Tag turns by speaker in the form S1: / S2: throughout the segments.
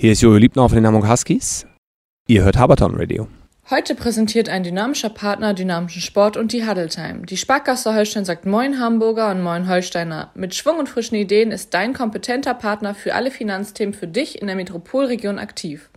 S1: Hier ist Jojo Liebnau von den Hamburg Huskies. Ihr hört Haberton Radio.
S2: Heute präsentiert ein dynamischer Partner dynamischen Sport und die Huddle Time. Die Sparkasse Holstein sagt Moin Hamburger und Moin Holsteiner. Mit Schwung und frischen Ideen ist dein kompetenter Partner für alle Finanzthemen für dich in der Metropolregion aktiv.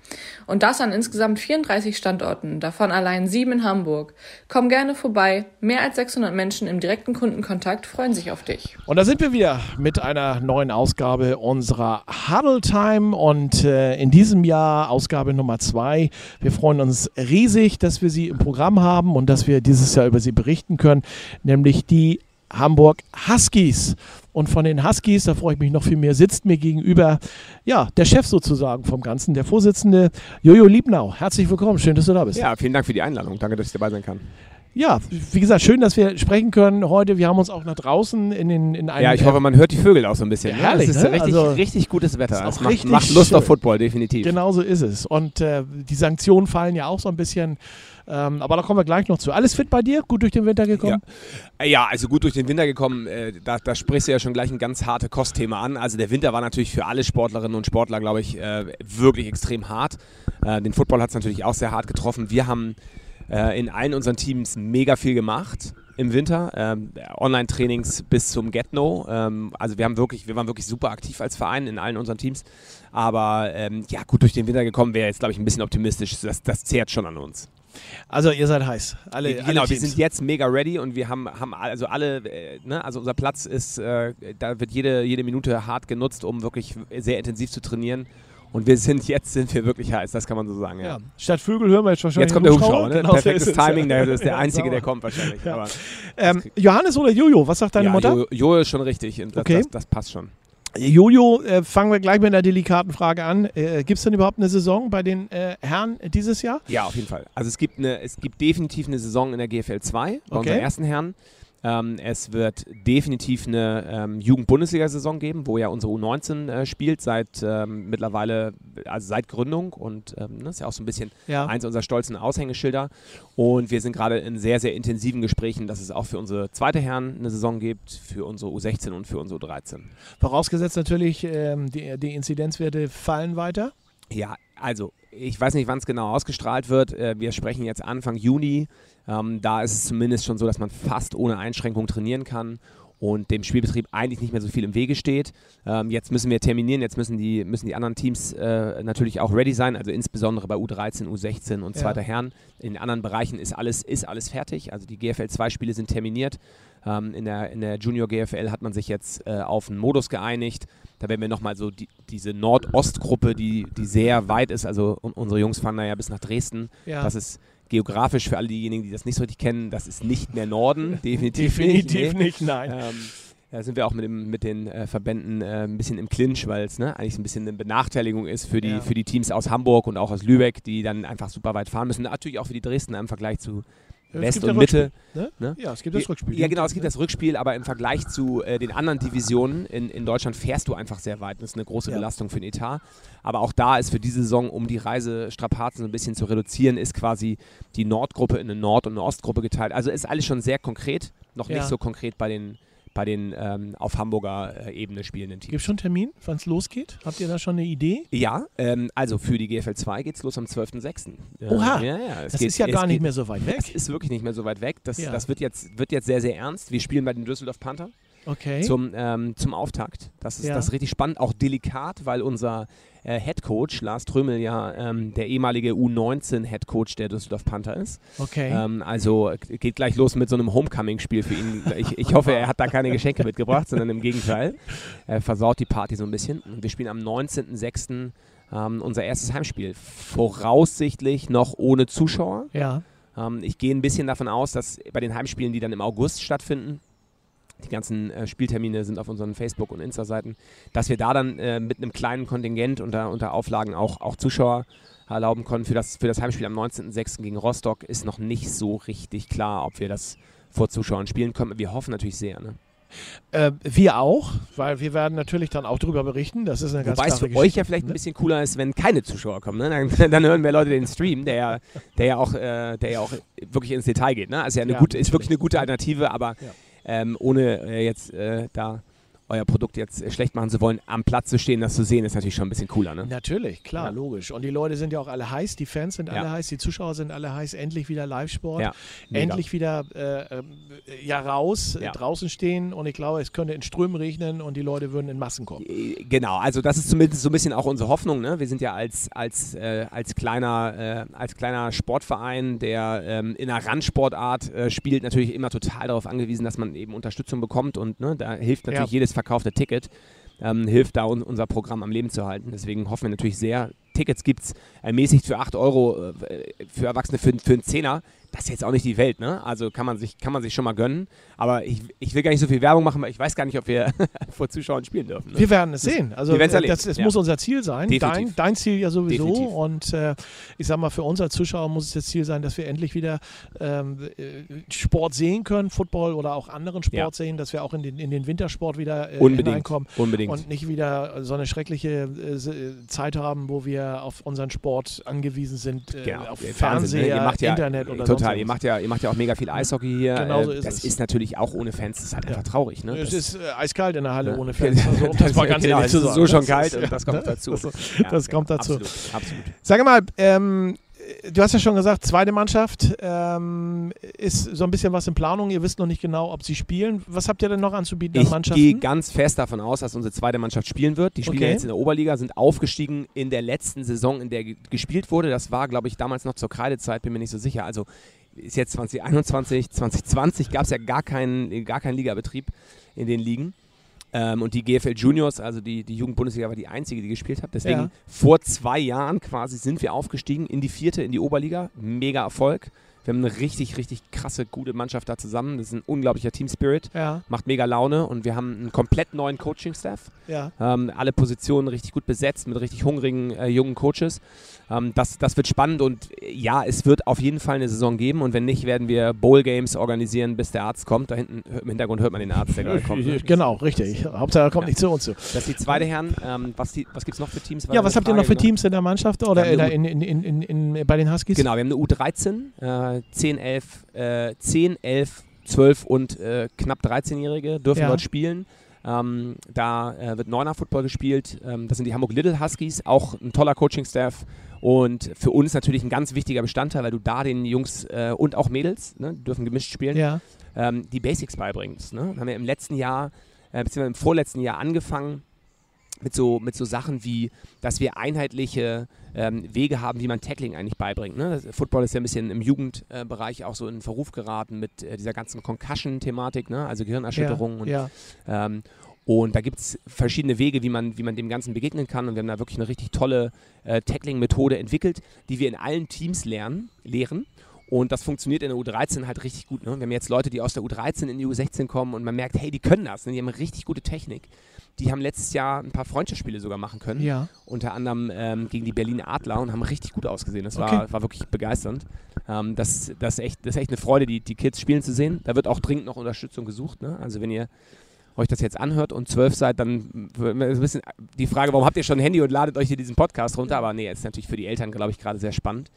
S2: Und das an insgesamt 34 Standorten, davon allein sieben in Hamburg. Komm gerne vorbei. Mehr als 600 Menschen im direkten Kundenkontakt freuen sich auf dich.
S3: Und da sind wir wieder mit einer neuen Ausgabe unserer Huddle Time und äh, in diesem Jahr Ausgabe Nummer zwei. Wir freuen uns riesig, dass wir sie im Programm haben und dass wir dieses Jahr über sie berichten können, nämlich die Hamburg Huskies. Und von den Huskies, da freue ich mich noch viel mehr, sitzt mir gegenüber, ja, der Chef sozusagen vom Ganzen, der Vorsitzende Jojo Liebnau. Herzlich willkommen, schön, dass du da bist.
S1: Ja, vielen Dank für die Einladung. Danke, dass ich dabei sein kann.
S3: Ja, wie gesagt, schön, dass wir sprechen können heute. Wir haben uns auch nach draußen in, den, in einem.
S1: Ja, ich hoffe, man hört die Vögel auch so ein bisschen.
S3: Ja, herrlich,
S1: es ist
S3: ne?
S1: richtig,
S3: also,
S1: richtig gutes Wetter.
S3: Ist
S1: Es macht, macht Lust auf
S3: schön.
S1: Football, definitiv.
S3: Genau so ist es. Und äh, die Sanktionen fallen ja auch so ein bisschen. Ähm, aber da kommen wir gleich noch zu. Alles fit bei dir? Gut durch den Winter gekommen?
S1: Ja. ja, also gut durch den Winter gekommen. Äh, da, da sprichst du ja schon gleich ein ganz harte Kostthema an. Also der Winter war natürlich für alle Sportlerinnen und Sportler, glaube ich, äh, wirklich extrem hart. Äh, den Football hat es natürlich auch sehr hart getroffen. Wir haben äh, in allen unseren Teams mega viel gemacht im Winter. Ähm, Online-Trainings bis zum Get-No. Ähm, also wir haben wirklich, wir waren wirklich super aktiv als Verein in allen unseren Teams. Aber ähm, ja, gut durch den Winter gekommen wäre jetzt, glaube ich, ein bisschen optimistisch. Das, das zehrt schon an uns.
S3: Also ihr seid heiß. Alle,
S1: genau,
S3: alle
S1: wir
S3: Teams.
S1: sind jetzt mega ready und wir haben, haben also alle, äh, ne, also unser Platz ist, äh, da wird jede, jede Minute hart genutzt, um wirklich sehr intensiv zu trainieren. Und wir sind jetzt sind wir wirklich heiß, das kann man so sagen. Ja.
S3: Ja. Statt Vögel hören wir jetzt wahrscheinlich
S1: Jetzt kommt der Hubschrauber, ne?
S3: Genau
S1: Perfektes
S3: ist.
S1: Timing, der ist der
S3: Ja,
S1: einzige, der kommt wahrscheinlich.
S3: Ja. Ähm, Johannes oder Jojo, was sagt deine
S1: ja,
S3: Mutter?
S1: Jo, jo ist schon richtig, und das,
S3: Okay.
S1: das, das passt schon.
S3: Jojo, äh, fangen wir gleich mit einer delikaten Frage an. Äh, Gibt es denn überhaupt eine Saison bei den äh, Herren dieses Jahr?
S1: Ja, auf jeden Fall. Also es gibt, eine, es gibt definitiv eine Saison in der GFL 2 bei
S3: Okay.
S1: unseren ersten Herren. Ähm, es wird definitiv eine ähm, Jugend-Bundesliga-Saison geben, wo ja unsere U19 äh, spielt seit ähm, mittlerweile, also seit Gründung und ähm, das ist ja auch so ein bisschen
S3: Ja.
S1: eins unserer stolzen Aushängeschilder. Und wir sind gerade in sehr, sehr intensiven Gesprächen, dass es auch für unsere zweite Herren eine Saison gibt, für unsere U16 und für unsere U13.
S3: Vorausgesetzt natürlich, ähm, die, die Inzidenzwerte fallen weiter.
S1: Ja, also ich weiß nicht, wann es genau ausgestrahlt wird. Äh, wir sprechen jetzt Anfang Juni. Ähm, da ist es zumindest schon so, dass man fast ohne Einschränkung trainieren kann und dem Spielbetrieb eigentlich nicht mehr so viel im Wege steht. Ähm, jetzt müssen wir terminieren, jetzt müssen die, müssen die anderen Teams äh, natürlich auch ready sein, also insbesondere bei U13, U16 und
S3: Ja.
S1: zweiter Herren. In anderen Bereichen ist alles, ist alles fertig. Also die GFL 2-Spiele sind terminiert. Ähm, in, der, in der Junior GFL hat man sich jetzt äh, auf einen Modus geeinigt. Da werden wir nochmal so die, diese Nordostgruppe, die, die sehr weit ist, also un unsere Jungs fahren da ja bis nach Dresden.
S3: Ja.
S1: Das ist geografisch für alle diejenigen, die das nicht so richtig kennen, das ist nicht mehr Norden, definitiv, nicht.
S3: Definitiv
S1: nee.
S3: nicht, nein.
S1: Ähm, da sind wir auch mit, dem, mit den äh, Verbänden äh, ein bisschen im Clinch, weil es ne, eigentlich ein bisschen eine Benachteiligung ist für die,
S3: Ja.
S1: für die Teams aus Hamburg und auch aus Lübeck, die dann einfach super weit fahren müssen. Natürlich auch für die Dresdner im Vergleich zu West und Mitte.
S3: Ne?
S1: Ne?
S3: Ja, es gibt das Rückspiel.
S1: Ja, genau, es gibt das Rückspiel, aber im Vergleich zu äh, den anderen Divisionen in, in Deutschland fährst du einfach sehr weit. Das ist eine große
S3: Ja.
S1: Belastung für den Etat. Aber auch da ist für diese Saison, um die Reisestrapazen so ein bisschen zu reduzieren, ist quasi die Nordgruppe in eine Nord- und eine Ostgruppe geteilt. Also ist alles schon sehr konkret, noch
S3: Ja.
S1: nicht so konkret bei den, bei den ähm, auf Hamburger äh, Ebene spielenden Teams.
S3: Gibt es schon einen Termin, wann es losgeht? Habt ihr da schon eine Idee?
S1: Ja, ähm, also für die GFL 2 geht es los am 12.06. Äh,
S3: Oha,
S1: ja, ja,
S3: Das
S1: geht-
S3: ist ja gar nicht
S1: geht-
S3: mehr so weit weg.
S1: Es ist wirklich nicht mehr so weit weg. Das,
S3: Ja.
S1: das wird, jetzt, wird jetzt sehr, sehr ernst. Wir spielen bei den Düsseldorf Panther.
S3: Okay.
S1: zum, ähm, zum Auftakt. Das ist,
S3: Ja.
S1: das ist richtig spannend, auch delikat, weil unser äh, Head Coach Lars Trömel ja ähm, der ehemalige U19 Head Coach der Düsseldorf Panther ist.
S3: okay.
S1: Ähm, also geht gleich los mit so einem Homecoming-Spiel für ihn. Ich, ich hoffe, er hat da keine Geschenke mitgebracht, sondern im Gegenteil. Er versaut die Party so ein bisschen. Und wir spielen am 19.06. Ähm, unser erstes Heimspiel. Voraussichtlich noch ohne Zuschauer.
S3: ja.
S1: Ähm, ich gehe ein bisschen davon aus, dass bei den Heimspielen, die dann im August stattfinden, die ganzen äh, Spieltermine sind auf unseren Facebook- und Insta-Seiten, dass wir da dann äh, mit einem kleinen Kontingent unter, unter Auflagen auch, auch Zuschauer erlauben können. Für das, für das Heimspiel am 19.06. gegen Rostock ist noch nicht so richtig klar, ob wir das vor Zuschauern spielen können. Wir hoffen natürlich sehr. Ne?
S3: Äh, wir auch, weil wir werden natürlich dann auch darüber berichten. Das ist eine ganz
S1: Wobei es für euch
S3: Geschichte,
S1: ja vielleicht ein
S3: ne?
S1: bisschen cooler ist, wenn keine Zuschauer kommen. Ne? Dann, dann hören wir Leute den Stream, der ja, der ja, auch, äh, der ja auch wirklich ins Detail geht. Ne? Also ja eine
S3: Ja,
S1: gute, ist wirklich eine gute Alternative, aber
S3: Ja.
S1: Ähm, ohne äh, jetzt äh, da euer Produkt jetzt äh, schlecht machen zu wollen, am Platz zu stehen, das zu sehen, ist natürlich schon ein bisschen cooler. Ne?
S3: Natürlich, klar, ja. logisch. Und die Leute sind ja auch alle heiß, die Fans sind alle heiß, die Zuschauer sind alle heiß. Endlich wieder Live-Sport, ja, endlich wieder äh, äh, ja raus, äh, draußen stehen und ich glaube, es könnte in Strömen regnen und die Leute würden in Massen kommen.
S1: Genau, also das ist zumindest so ein bisschen auch unsere Hoffnung. Ne? Wir sind ja als, als, äh, als, kleiner, äh, als kleiner Sportverein, der ähm, in einer Randsportart äh, spielt, natürlich immer total darauf angewiesen, dass man eben Unterstützung bekommt und ne, da hilft natürlich ja. jedes verkaufte Ticket. Ähm, hilft da un unser Programm am Leben zu halten. Deswegen hoffen wir natürlich sehr, Tickets gibt es ermäßigt für 8 Euro äh, für Erwachsene für, für einen Zehner das ist jetzt auch nicht die Welt, ne? Also kann man sich, kann man sich schon mal gönnen. Aber ich, ich will gar nicht so viel Werbung machen, weil ich weiß gar nicht, ob wir vor Zuschauern spielen dürfen.
S3: Ne? Wir werden es sehen. Also das, das ja. muss unser Ziel sein. Dein, dein, Ziel ja sowieso. Definitiv. Und äh, ich sag mal, für uns als Zuschauer muss es das Ziel sein, dass wir endlich wieder ähm, äh, Sport sehen können, Football oder auch anderen Sport ja. sehen, dass wir auch in den, in den Wintersport wieder äh,
S1: Unbedingt.
S3: hineinkommen.
S1: Unbedingt.
S3: Und nicht wieder so eine schreckliche äh, Zeit haben, wo wir auf unseren Sport angewiesen sind, äh, genau. auf Fernseher, ne? Internet oder so
S1: total. Ihr macht ja, ihr macht ja auch mega viel Eishockey hier. Genau so äh, ist das es. ist natürlich auch ohne Fans. Das ist halt ja. einfach traurig. Ne?
S3: Es ist äh, eiskalt in der Halle ja. ohne Fans. Also, um das
S1: mal ganz genau, ehrlich zu sagen. so schon kalt und das kommt dazu.
S3: Das, das kommt dazu.
S1: Absolut, absolut.
S3: Sag mal, ähm, du hast ja schon gesagt, zweite Mannschaft ähm, ist so ein bisschen was in Planung. Ihr wisst noch nicht genau, ob sie spielen. Was habt ihr denn noch anzubieten
S1: ich
S3: an Mannschaften?
S1: Ich gehe ganz fest davon aus, dass unsere zweite Mannschaft spielen wird. Die spielen okay. jetzt in der Oberliga, sind aufgestiegen in der letzten Saison, in der gespielt wurde. Das war, glaube ich, damals noch zur Kreidezeit, bin mir nicht so sicher. Also ist jetzt 2021, 2020 gab es ja gar keinen, gar keinen Ligabetrieb in den Ligen. Ähm, und die GFL Juniors, also die, die Jugendbundesliga, war die einzige, die gespielt hat. Deswegen ja. vor zwei Jahren quasi sind wir aufgestiegen in die vierte, in die Oberliga. Mega Erfolg. Wir haben eine richtig, richtig krasse, gute Mannschaft da zusammen. Das ist ein unglaublicher Team Spirit. Ja. Macht mega Laune und wir haben einen komplett neuen Coaching-Staff. Ja. Ähm, alle Positionen richtig gut besetzt mit richtig hungrigen äh, jungen Coaches. Ähm, das, das wird spannend und ja, es wird auf jeden Fall eine Saison geben und wenn nicht, werden wir Bowl-Games organisieren, bis der Arzt kommt. Da hinten im Hintergrund hört man den Arzt, der gerade kommt.
S3: Genau, richtig. Hauptsache er kommt ja. nicht zu uns zu.
S1: Das ist die zweite Herren. Ähm, was was gibt es noch für Teams?
S3: Ja, was habt ihr noch für Teams in der Mannschaft oder in, in, in, in, bei den Huskies?
S1: Genau, wir haben eine U13, äh, 10, 11, äh, 10, 11, 12 und äh, knapp 13-Jährige dürfen ja. dort spielen. Ähm, da äh, wird Neuner Football gespielt. Ähm, das sind die Hamburg Little Huskies, auch ein toller Coaching-Staff. Und für uns natürlich ein ganz wichtiger Bestandteil, weil du da den Jungs äh, und auch Mädels, ne, dürfen gemischt spielen, ja. ähm, die Basics beibringst. Ne? Haben wir im letzten Jahr, äh, beziehungsweise im vorletzten Jahr angefangen, mit so, mit so Sachen wie, dass wir einheitliche ähm, Wege haben, wie man Tackling eigentlich beibringt. Ne? Football ist ja ein bisschen im Jugendbereich äh, auch so in Verruf geraten mit äh, dieser ganzen Concussion-Thematik, ne? also Gehirnerschütterungen. Ja, und, ja. Ähm, und da gibt es verschiedene Wege, wie man, wie man dem Ganzen begegnen kann. Und wir haben da wirklich eine richtig tolle äh, Tackling-Methode entwickelt, die wir in allen Teams lernen, lehren. Und das funktioniert in der U13 halt richtig gut. Ne? Wir haben jetzt Leute, die aus der U13 in die U16 kommen und man merkt, hey, die können das. Ne? Die haben eine richtig gute Technik. Die haben letztes Jahr ein paar Freundschaftsspiele sogar machen können. Ja. Unter anderem ähm, gegen die Berliner Adler und haben richtig gut ausgesehen. Das war, okay. war wirklich begeisternd. Ähm, das, das, ist echt, das ist echt eine Freude, die, die Kids spielen zu sehen. Da wird auch dringend noch Unterstützung gesucht. Ne? Also wenn ihr euch das jetzt anhört und zwölf seid, dann ist ein bisschen die Frage, warum habt ihr schon ein Handy und ladet euch hier diesen Podcast runter? Aber nee, ist natürlich für die Eltern, glaube ich, gerade sehr spannend.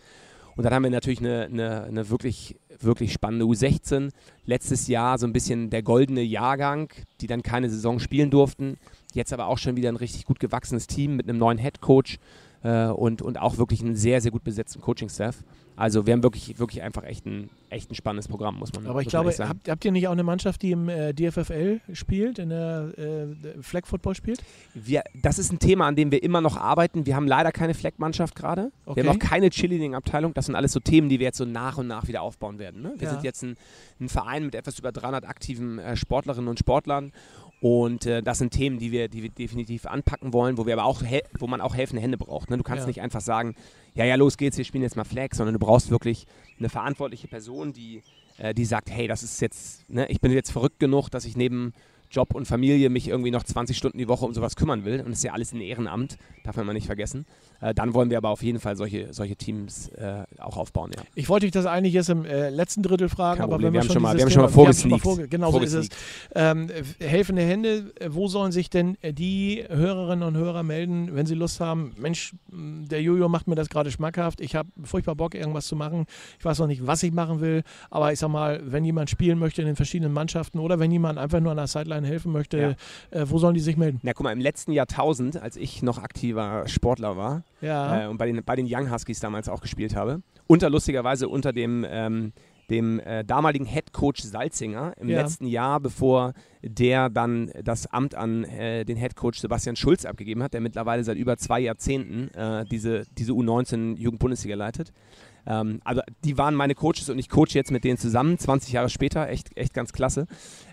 S1: Und dann haben wir natürlich eine, eine, eine, wirklich, wirklich spannende U16. Letztes Jahr so ein bisschen der goldene Jahrgang, die dann keine Saison spielen durften. Jetzt aber auch schon wieder ein richtig gut gewachsenes Team mit einem neuen Head Coach äh, und, und auch wirklich einen sehr, sehr gut besetzten Coaching-Staff. Also wir haben wirklich, wirklich einfach echt ein, echt ein spannendes Programm, muss man
S3: Aber ich glaube, habt, habt, ihr nicht auch eine Mannschaft, die im äh, DFFL spielt, in der äh, Flag Football spielt?
S1: Wir, das ist ein Thema, an dem wir immer noch arbeiten. Wir haben leider keine Flag-Mannschaft gerade. Okay. Wir haben auch keine Cheerleading-Abteilung. Das sind alles so Themen, die wir jetzt so nach und nach wieder aufbauen werden. Ne? Wir ja. sind jetzt ein, ein, Verein mit etwas über 300 aktiven äh, Sportlerinnen und Sportlern und äh, das sind Themen, die wir, die wir definitiv anpacken wollen, wo wir aber auch, wo man auch helfende Hände braucht. Ne? Du kannst ja. nicht einfach sagen, ja, ja, los geht's, wir spielen jetzt mal Flag, sondern du brauchst wirklich eine verantwortliche Person, die, äh, die sagt, hey, das ist jetzt, ne, ich bin jetzt verrückt genug, dass ich neben Job und Familie mich irgendwie noch 20 Stunden die Woche um sowas kümmern will. Und das ist ja alles ein Ehrenamt, darf man mal nicht vergessen. Äh, dann wollen wir aber auf jeden Fall solche, solche Teams äh, auch aufbauen. Ja.
S3: Ich wollte dich das eigentlich jetzt im äh, letzten Drittel fragen, Kein aber wenn
S1: wir,
S3: wir,
S1: schon mal, wir haben schon mal vorgesneakt.
S3: Vorge genau so ist es. Ähm, helfende Hände, wo sollen sich denn die Hörerinnen und Hörer melden, wenn sie Lust haben? Mensch, der Jojo macht mir das gerade schmackhaft. Ich habe furchtbar Bock, irgendwas zu machen. Ich weiß noch nicht, was ich machen will, aber ich sag mal, wenn jemand spielen möchte in den verschiedenen Mannschaften oder wenn jemand einfach nur an der Sideline Sportlern helfen möchte, ja. äh, wo sollen die sich melden?
S1: Na, guck mal, im letzten Jahrtausend, als ich noch aktiver Sportler war ja. äh, und bei den, bei den Young Huskies damals auch gespielt habe, unter lustigerweise unter dem ähm, dem äh, damaligen Head Coach Salzinger im ja. letzten Jahr, bevor der dann das Amt an äh, den Head Coach Sebastian Schulz abgegeben hat, der mittlerweile seit über zwei Jahrzehnten äh, diese, diese U19 Jugendbundesliga leitet. Ähm, also die waren meine Coaches und ich coache jetzt mit denen zusammen, 20 Jahre später, echt, echt ganz klasse.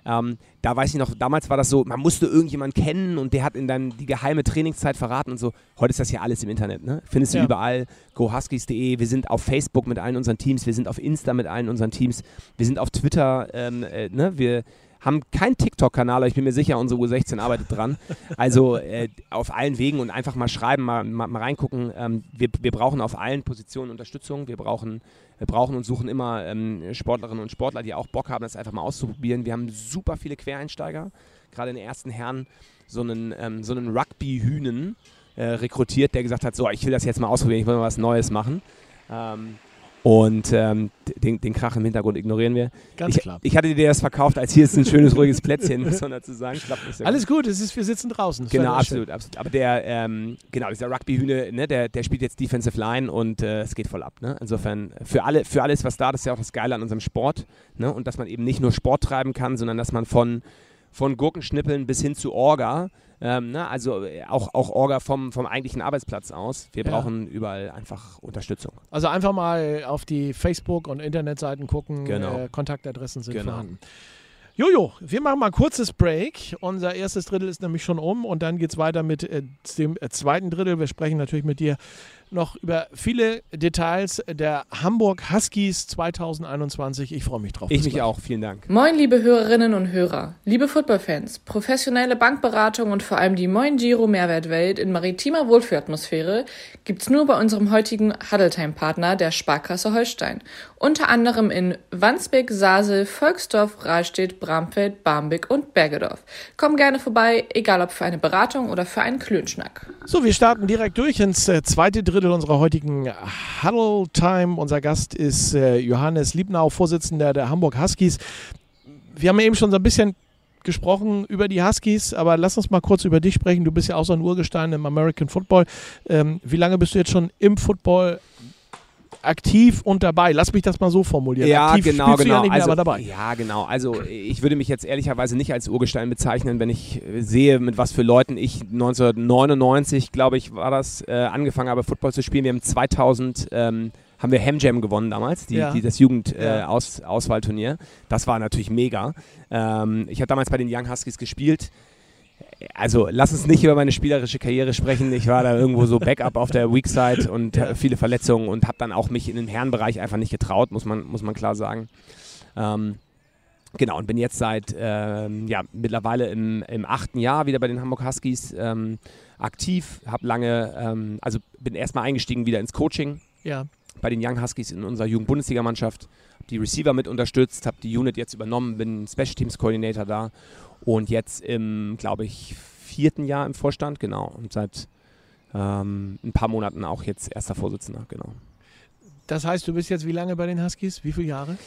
S1: Ähm, da weiß ich noch, damals war das so, man musste irgendjemanden kennen und der hat in deinem die geheime Trainingszeit verraten und so. Heute ist das ja alles im Internet, ne? Findest du ja. überall, gohuskies.de, wir sind auf Facebook mit allen unseren Teams, wir sind auf Insta mit allen unseren Teams, wir sind auf Twitter, ähm, äh, ne? Wir haben keinen TikTok-Kanal, aber ich bin mir sicher, unsere U16 arbeitet dran. Also äh, auf allen Wegen und einfach mal schreiben, mal, mal, mal reingucken. Ähm, wir, wir brauchen auf allen Positionen Unterstützung. Wir brauchen, wir brauchen und suchen immer ähm, Sportlerinnen und Sportler, die auch Bock haben, das einfach mal auszuprobieren. Wir haben super viele Quereinsteiger, gerade in den ersten Herren so einen, ähm, so einen Rugby-Hühnen äh, rekrutiert, der gesagt hat, so, ich will das jetzt mal ausprobieren, ich will mal was Neues machen. Ähm, und ähm, den, den Krach im Hintergrund ignorieren wir.
S3: Ganz
S1: ich,
S3: klar.
S1: Ich hatte dir das verkauft, als hier ist ein schönes, ruhiges Plätzchen, muss man dazu sagen.
S3: Ja Alles gut, es ist, wir sitzen draußen.
S1: Genau, absolut, absolut. Aber der, ähm, genau, dieser Rugby-Hühne, ne, der, der spielt jetzt Defensive Line und äh, es geht voll ab. Ne? Insofern, für, alle, für alles, was da, das ist ja auch das Geile an unserem Sport. Ne? Und dass man eben nicht nur Sport treiben kann, sondern dass man von, von Gurkenschnippeln bis hin zu Orga ähm, ne? Also äh, auch, auch Orga vom, vom eigentlichen Arbeitsplatz aus. Wir ja. brauchen überall einfach Unterstützung.
S3: Also einfach mal auf die Facebook- und Internetseiten gucken. Genau. Äh, Kontaktadressen sind genau. vorhanden. Jojo, wir machen mal ein kurzes Break. Unser erstes Drittel ist nämlich schon um und dann geht es weiter mit äh, dem äh, zweiten Drittel. Wir sprechen natürlich mit dir noch über viele Details der Hamburg Huskies 2021. Ich freue mich drauf.
S1: Ich mich auch. Vielen Dank.
S2: Moin, liebe Hörerinnen und Hörer, liebe Footballfans, professionelle Bankberatung und vor allem die Moin Giro Mehrwertwelt in maritimer Wohlfühlatmosphäre gibt's nur bei unserem heutigen Huddletime-Partner, der Sparkasse Holstein. Unter anderem in Wandsbek, Sasel, Volksdorf, Rahlstedt, Bramfeld, Barmbek und Bergedorf. Komm gerne vorbei, egal ob für eine Beratung oder für einen Klönschnack.
S3: So, wir starten direkt durch ins äh, zweite Drittel Drittel unserer heutigen Huddle Time. Unser Gast ist äh, Johannes Liebnau, Vorsitzender der Hamburg Huskies. Wir haben eben schon so ein bisschen gesprochen über die Huskies, aber lass uns mal kurz über dich sprechen. Du bist ja auch so ein Urgestein im American Football. Ähm, wie lange bist du jetzt schon im Football aktiv und dabei. Lass mich das mal so formulieren.
S1: Ja,
S3: aktiv
S1: genau, genau.
S3: Ja,
S1: also,
S3: dabei.
S1: ja, genau. Also ich würde mich jetzt ehrlicherweise nicht als Urgestein bezeichnen, wenn ich sehe, mit was für Leuten ich 1999, glaube ich, war das, äh, angefangen habe, Football zu spielen. Wir haben 2000 ähm, haben wir Ham Jam gewonnen damals, die, ja. die das Jugendauswahlturnier. Äh, das war natürlich mega. Ähm, ich habe damals bei den Young Huskies gespielt also lass uns nicht über meine spielerische Karriere sprechen. Ich war da irgendwo so Backup auf der Weak Side und ja. viele Verletzungen und habe dann auch mich in den Herrenbereich einfach nicht getraut, muss man, muss man klar sagen. Ähm, genau, und bin jetzt seit ähm, ja, mittlerweile im, im achten Jahr wieder bei den Hamburg Huskies ähm, aktiv. Habe lange, ähm, also bin erstmal eingestiegen wieder ins Coaching.
S3: Ja.
S1: Bei den Young Huskies in unserer Jugend-Bundesligamannschaft. Die Receiver mit unterstützt, habe die Unit jetzt übernommen, bin Special Teams Coordinator da und jetzt im, glaube ich, vierten Jahr im Vorstand, genau. Und seit ähm, ein paar Monaten auch jetzt erster Vorsitzender, genau.
S3: Das heißt, du bist jetzt wie lange bei den Huskies? Wie viele Jahre?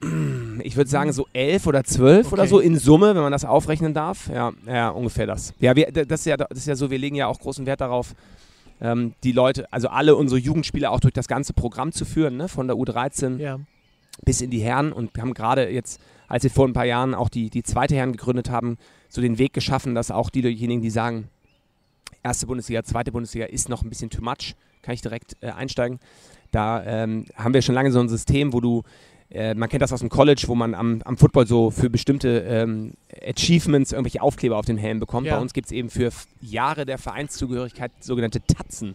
S1: Ich würde sagen so elf oder zwölf okay. oder so in Summe, wenn man das aufrechnen darf. Ja, ja ungefähr das. Ja, wir, das, ist ja, das ist ja so, wir legen ja auch großen Wert darauf, ähm, die Leute, also alle unsere Jugendspieler auch durch das ganze Programm zu führen, ne? von der U13 ja. bis in die Herren und haben gerade jetzt als wir vor ein paar Jahren auch die, die zweite Herren gegründet haben, so den Weg geschaffen, dass auch diejenigen, die sagen, erste Bundesliga, zweite Bundesliga ist noch ein bisschen too much, kann ich direkt äh, einsteigen. Da ähm, haben wir schon lange so ein System, wo du, äh, man kennt das aus dem College, wo man am, am Football so für bestimmte ähm, Achievements irgendwelche Aufkleber auf den Helm bekommt. Ja. Bei uns gibt es eben für Jahre der Vereinszugehörigkeit sogenannte Tatzen.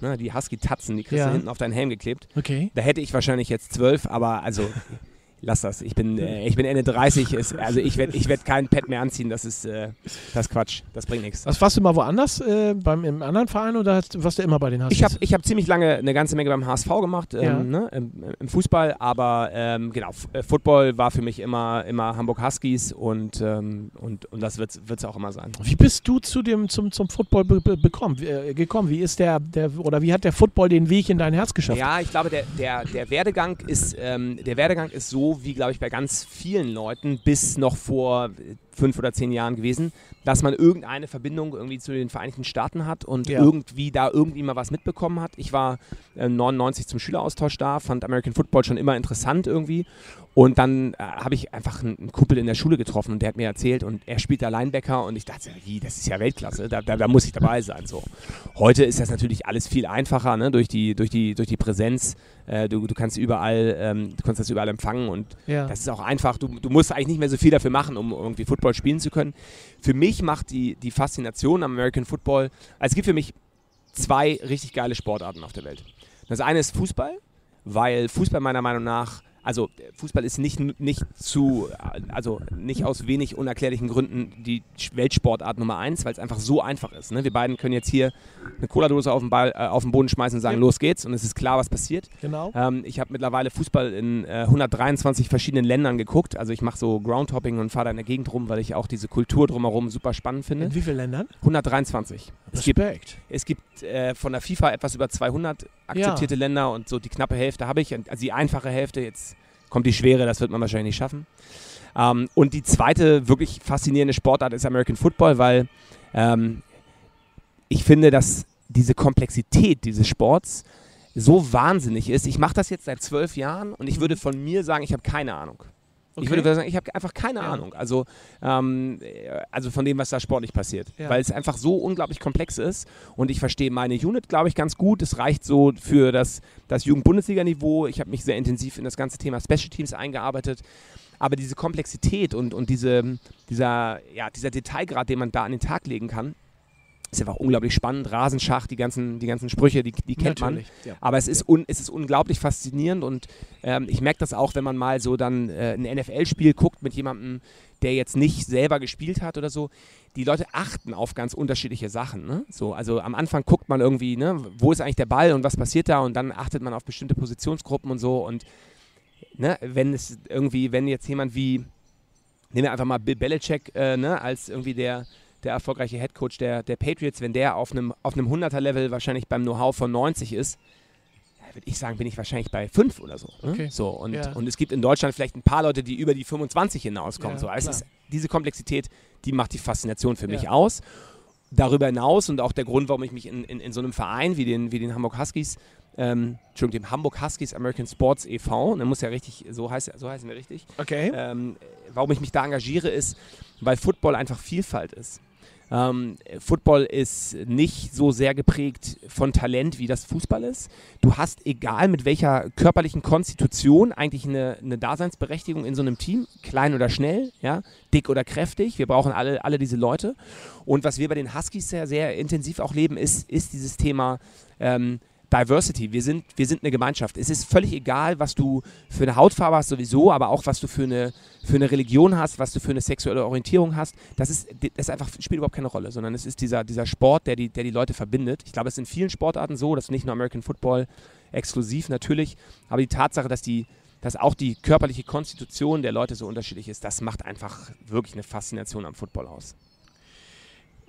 S1: Ne, die Husky-Tatzen, die kriegst ja. du hinten auf deinen Helm geklebt.
S3: Okay.
S1: Da hätte ich wahrscheinlich jetzt zwölf, aber also lass das. Ich bin, äh, ich bin Ende 30. Ist, also ich werde ich werd keinen Pad mehr anziehen. Das ist, äh, das Quatsch. Das bringt nichts.
S3: Was warst du mal woanders? Äh, beim, Im anderen Verein oder warst du immer bei den
S1: HSV? Ich habe ich hab ziemlich lange eine ganze Menge beim HSV gemacht, ähm, ja. ne, im, im, Fußball. Aber ähm, genau, äh, Football war für mich immer, immer Hamburg Huskies und, ähm, und, und das wird es auch immer sein.
S3: Wie bist du zu dem, zum, zum Football be be bekommen, äh, gekommen? Wie ist der, der, oder wie hat der Football den Weg in dein Herz geschafft?
S1: Ja, ich glaube, der, der, der Werdegang ist, ähm, der Werdegang ist so, wie glaube ich bei ganz vielen Leuten bis noch vor fünf oder zehn Jahren gewesen, dass man irgendeine Verbindung irgendwie zu den Vereinigten Staaten hat und
S3: Ja.
S1: irgendwie da irgendwie mal was mitbekommen hat. Ich war äh, 99 zum Schüleraustausch da, fand American Football schon immer interessant irgendwie. Und dann äh, habe ich einfach einen, einen Kumpel in der Schule getroffen und der hat mir erzählt und er spielt da Linebacker und ich dachte, wie, das ist ja Weltklasse, da, da, da muss ich dabei sein. So. Heute ist das natürlich alles viel einfacher, ne? durch, die, durch, die, durch die Präsenz. Äh, du, du kannst überall, ähm, du kannst das überall empfangen und
S3: Ja.
S1: das ist auch einfach. Du, du musst eigentlich nicht mehr so viel dafür machen, um irgendwie Football spielen zu können. Für mich macht die, die Faszination am American Football, also es gibt für mich zwei richtig geile Sportarten auf der Welt. Das eine ist Fußball, weil Fußball meiner Meinung nach, also äh, Fußball ist nicht, nicht zu, also nicht aus wenig unerklärlichen Gründen die Weltsportart Nummer eins, weil es einfach so einfach ist. Ne? Wir beiden können jetzt hier eine Cola-Dose auf den, Ball, äh, auf den Boden schmeißen und sagen,
S3: Ja.
S1: los geht's und es ist klar, was passiert.
S3: Genau.
S1: Ähm, ich habe mittlerweile Fußball in äh, 123 verschiedenen Ländern geguckt. Also ich mache so Groundhopping und fahre da in der Gegend rum, weil ich auch diese Kultur drumherum super spannend finde.
S3: In wie vielen Ländern?
S1: 123. Es gibt, es gibt äh, von der FIFA etwas über 200 akzeptierte Länder und so die knappe Hälfte habe ich. Also die einfache Hälfte, jetzt kommt die schwere, das wird man wahrscheinlich nicht schaffen. Ähm, und die zweite wirklich faszinierende Sportart ist American Football, weil ähm, ich finde, dass diese Komplexität dieses Sports so wahnsinnig ist. Ich mache das jetzt seit zwölf Jahren und ich würde von mir sagen, ich habe keine Ahnung. Ich
S3: Okay.
S1: würde sagen, ich habe einfach keine
S3: Ja.
S1: Ahnung. Also, ähm, äh, also von dem, was da sportlich passiert.
S3: Ja.
S1: Weil es einfach so unglaublich komplex ist. Und ich verstehe meine Unit, glaube ich, ganz gut. Es reicht so für das, das Jugend-Bundesliga-Niveau. Ich habe mich sehr intensiv in das ganze Thema Special Teams eingearbeitet. Aber diese Komplexität und, und diese, dieser, ja, dieser Detailgrad, den man da an den Tag legen kann, ist einfach unglaublich spannend. Rasenschach, die ganzen, die ganzen Sprüche, die, die kennt man.
S3: Natürlich. Ja.
S1: Aber es ist, un, es ist unglaublich faszinierend und ähm, ich merke das auch, wenn man mal so dann äh, ein NFL-Spiel guckt mit jemandem, der jetzt nicht selber gespielt hat oder so. Die Leute achten auf ganz unterschiedliche Sachen. Ne? So, also am Anfang guckt man irgendwie, ne, wo ist eigentlich der Ball und was passiert da und dann achtet man auf bestimmte Positionsgruppen und so und ne, wenn es irgendwie, wenn jetzt jemand wie, nehmen wir einfach mal Bill Belichick äh, ne, als irgendwie der, der erfolgreiche Headcoach der, der Patriots, wenn der auf einem auf einem 100er-Level wahrscheinlich beim Know-how von 90 ist, würde ich sagen, bin ich wahrscheinlich bei 5 oder so. Ne?
S3: Okay.
S1: so und,
S3: Ja.
S1: und es gibt in Deutschland vielleicht ein paar Leute, die über die 25 hinauskommen.
S3: Ja,
S1: so. Also ist, diese Komplexität, die macht die Faszination für mich
S3: Ja.
S1: aus. Darüber hinaus und auch der Grund, warum ich mich in, in, in so einem Verein wie den, wie den Hamburg Huskies, ähm, Entschuldigung, dem Hamburg Huskies American Sports e.V., ne, muss ja richtig, so, heißt, so heißen wir richtig,
S3: Okay.
S1: ähm, warum ich mich da engagiere, ist, weil Football einfach Vielfalt ist. Ähm, Football ist nicht so sehr geprägt von Talent, wie das Fußball ist. Du hast, egal mit welcher körperlichen Konstitution, eigentlich eine, eine Daseinsberechtigung in so einem Team, klein oder schnell, ja, dick oder kräftig. Wir brauchen alle, alle diese Leute. Und was wir bei den Huskies sehr, sehr intensiv auch leben, ist, ist dieses Thema ähm, Diversity. Wir sind, wir sind eine Gemeinschaft. Es ist völlig egal, was du für eine Hautfarbe hast sowieso, aber auch was du für eine, für eine Religion hast, was du für eine sexuelle Orientierung hast. Das ist, das einfach, spielt überhaupt keine Rolle, sondern es ist dieser, dieser Sport, der die, der die Leute verbindet. Ich glaube, es ist in vielen Sportarten so, das ist nicht nur American Football exklusiv natürlich, aber die Tatsache, dass die dass auch die körperliche Konstitution der Leute so unterschiedlich ist, das macht einfach wirklich eine Faszination am Football aus.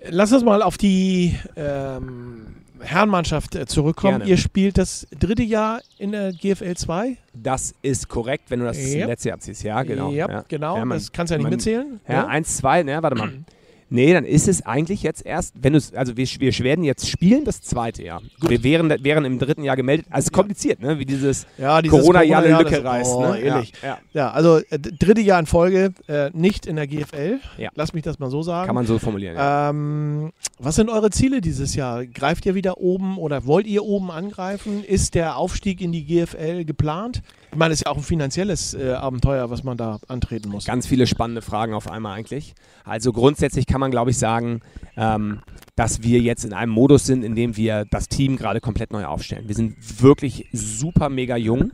S3: Lass uns mal auf die ähm, Herrenmannschaft äh, zurückkommen.
S1: Gerne.
S3: Ihr spielt das dritte Jahr in der GFL 2.
S1: Das ist korrekt, wenn du das
S3: Ja.
S1: letzte Jahr ziehst. Ja, genau.
S3: Ja,
S1: ja.
S3: genau.
S1: Ja, man-
S3: das kannst du ja nicht
S1: man-
S3: mitzählen.
S1: Ja, eins, zwei, ne, warte mal. Nee, dann ist es eigentlich jetzt erst, wenn du also wir, wir werden jetzt spielen das zweite Jahr. Wir wären, wären im dritten Jahr gemeldet. Also es ist kompliziert, ne? Wie dieses
S3: Ja, dieses
S1: Corona-Jahr eine
S3: Corona-Jahr,
S1: Lücke reißt.
S3: oh,
S1: ne?
S3: ehrlich.
S1: Ja, ja.
S3: Ja, also äh, dritte Jahr in Folge äh, nicht in der GFL.
S1: Ja.
S3: Lass mich das mal so sagen.
S1: Kann man so formulieren. Ja.
S3: Ähm, was sind eure Ziele dieses Jahr? Greift ihr wieder oben oder wollt ihr oben angreifen? Ist der Aufstieg in die GFL geplant? Ich meine, das ist ja auch ein finanzielles äh, Abenteuer, was man da antreten muss.
S1: Ganz viele spannende Fragen auf einmal eigentlich. Also grundsätzlich kann man, glaube ich, sagen, ähm, dass wir jetzt in einem Modus sind, in dem wir das Team gerade komplett neu aufstellen. Wir sind wirklich super mega jung.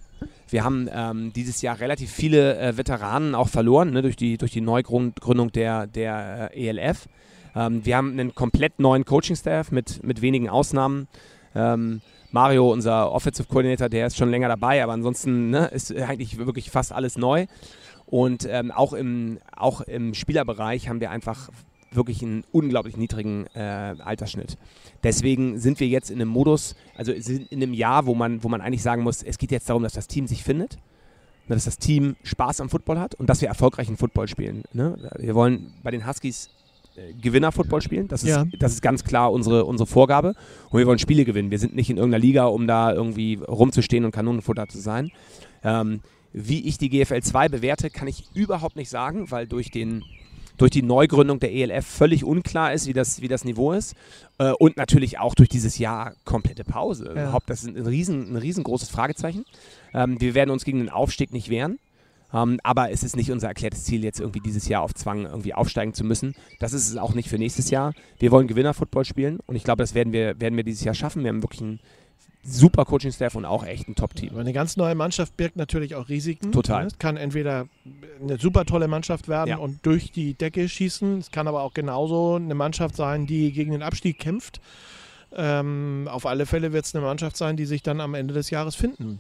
S1: Wir haben ähm, dieses Jahr relativ viele äh, Veteranen auch verloren ne, durch, die, durch die Neugründung der, der äh, ELF. Ähm, wir haben einen komplett neuen Coaching-Staff mit, mit wenigen Ausnahmen. Ähm, Mario, unser Offensive Coordinator, der ist schon länger dabei, aber ansonsten ne, ist eigentlich wirklich fast alles neu. Und ähm, auch, im, auch im Spielerbereich haben wir einfach wirklich einen unglaublich niedrigen äh, Altersschnitt. Deswegen sind wir jetzt in einem Modus, also in einem Jahr, wo man, wo man eigentlich sagen muss, es geht jetzt darum, dass das Team sich findet. dass das Team Spaß am Football hat und dass wir erfolgreichen Football spielen. Ne? Wir wollen bei den Huskies Gewinner-Football spielen. Das ist,
S3: Ja.
S1: das ist ganz klar unsere, unsere Vorgabe. Und wir wollen Spiele gewinnen. Wir sind nicht in irgendeiner Liga, um da irgendwie rumzustehen und Kanonenfutter zu sein. Ähm, wie ich die GFL 2 bewerte, kann ich überhaupt nicht sagen, weil durch, den, durch die Neugründung der ELF völlig unklar ist, wie das, wie das Niveau ist. Äh, und natürlich auch durch dieses Jahr komplette Pause.
S3: Ja.
S1: Überhaupt, das ist ein, riesen, ein riesengroßes Fragezeichen. Ähm, wir werden uns gegen den Aufstieg nicht wehren. Ähm, aber es ist nicht unser erklärtes Ziel, jetzt irgendwie dieses Jahr auf Zwang irgendwie aufsteigen zu müssen. Das ist es auch nicht für nächstes Jahr. Wir wollen Gewinner-Football spielen und ich glaube, das werden wir, werden wir dieses Jahr schaffen. Wir haben wirklich einen super Coaching-Staff und auch echt ein Top-Team.
S3: Eine ganz neue Mannschaft birgt natürlich auch Risiken.
S1: Total.
S3: Ne? Es kann entweder eine super tolle Mannschaft werden
S1: Ja.
S3: und durch die Decke schießen. Es kann aber auch genauso eine Mannschaft sein, die gegen den Abstieg kämpft. Ähm, auf alle Fälle wird es eine Mannschaft sein, die sich dann am Ende des Jahres finden,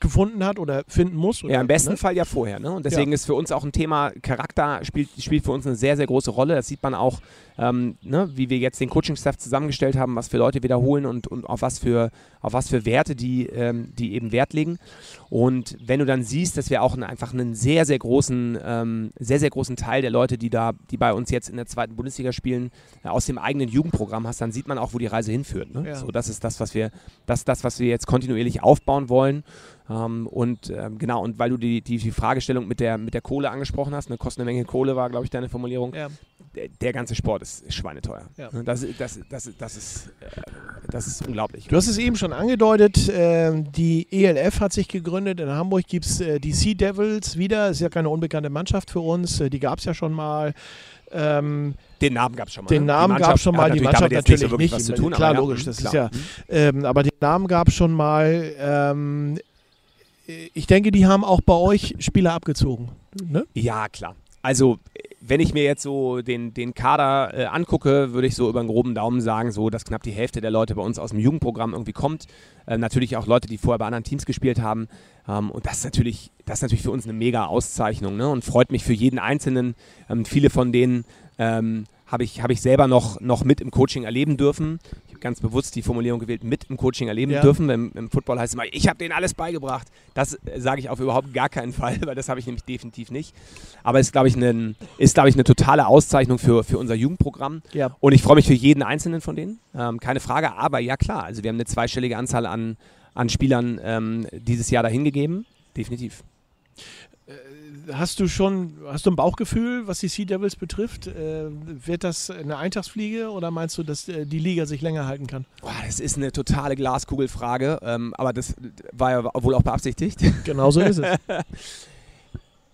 S3: gefunden hat oder finden muss. Oder,
S1: Ja, im besten
S3: ne?
S1: Fall ja vorher. Ne? Und deswegen ist für uns auch ein Thema Charakter spielt, spielt für uns eine sehr, sehr große Rolle. Das sieht man auch, ähm, ne, wie wir jetzt den Coaching-Staff zusammengestellt haben, was für Leute wiederholen und, und auf, was für, auf was für Werte die, ähm, die eben Wert legen. Und wenn du dann siehst, dass wir auch einen, einfach einen sehr, sehr großen, ähm, sehr, sehr großen Teil der Leute, die da, die bei uns jetzt in der zweiten Bundesliga spielen, äh, aus dem eigenen Jugendprogramm hast, dann sieht man auch, wo die Reise hinführt. Ne?
S3: Ja.
S1: So, das ist das, was wir, das, ist das, was wir jetzt kontinuierlich aufbauen wollen. Ähm, und ähm, genau, und weil du die, die, die Fragestellung mit der, mit der Kohle angesprochen hast, eine kostet eine Menge Kohle war, glaube ich, deine Formulierung.
S3: Ja.
S1: Der, der ganze Sport ist schweineteuer.
S3: Ja.
S1: Das, das, das, das, ist, äh, das ist unglaublich.
S3: Du hast es eben schon angedeutet, ähm, die ELF hat sich gegründet. In Hamburg gibt es äh, die Sea Devils wieder. Ist ja keine unbekannte Mannschaft für uns. Äh, die gab es ja schon mal. Ähm,
S1: Den Namen gab es schon mal.
S3: Den
S1: ne?
S3: Namen gab's
S1: Mannschaft
S3: schon mal, die
S1: natürlich
S3: Mannschaft
S1: jetzt nicht so
S3: natürlich
S1: wirklich was zu
S3: nicht.
S1: tun.
S3: Klar,
S1: aber
S3: logisch, das
S1: klar.
S3: ist ja- ähm, aber den Namen gab es schon mal. Ähm, ich denke, die haben auch bei euch Spieler abgezogen. Ne?
S1: Ja, klar. Also, wenn ich mir jetzt so den, den Kader äh, angucke, würde ich so über einen groben Daumen sagen, so, dass knapp die Hälfte der Leute bei uns aus dem Jugendprogramm irgendwie kommt. Äh, natürlich auch Leute, die vorher bei anderen Teams gespielt haben. Ähm, und das ist natürlich, das ist natürlich für uns eine mega Auszeichnung ne? und freut mich für jeden Einzelnen. Ähm, viele von denen ähm, habe ich, hab ich selber noch, noch mit im Coaching erleben dürfen. Ich habe ganz bewusst die Formulierung gewählt, mit im Coaching erleben
S3: Ja.
S1: dürfen. Im, Im Football heißt es immer, ich habe denen alles beigebracht. Das äh, sage ich auf überhaupt gar keinen Fall, weil das habe ich nämlich definitiv nicht. Aber es ist, glaube ich, ein, ist, glaube ich, eine totale Auszeichnung für, für unser Jugendprogramm.
S3: Ja.
S1: Und ich freue mich für jeden einzelnen von denen. Ähm, keine Frage. Aber ja, klar. Also, wir haben eine zweistellige Anzahl an, an Spielern ähm, dieses Jahr dahingegeben. Definitiv.
S3: Hast du schon, hast du ein Bauchgefühl, was die Sea Devils betrifft? Äh, wird das eine Eintagsfliege oder meinst du, dass äh, die Liga sich länger halten kann?
S1: Boah, das ist eine totale Glaskugelfrage. Ähm, aber das war ja wohl auch beabsichtigt.
S3: Genau so ist es.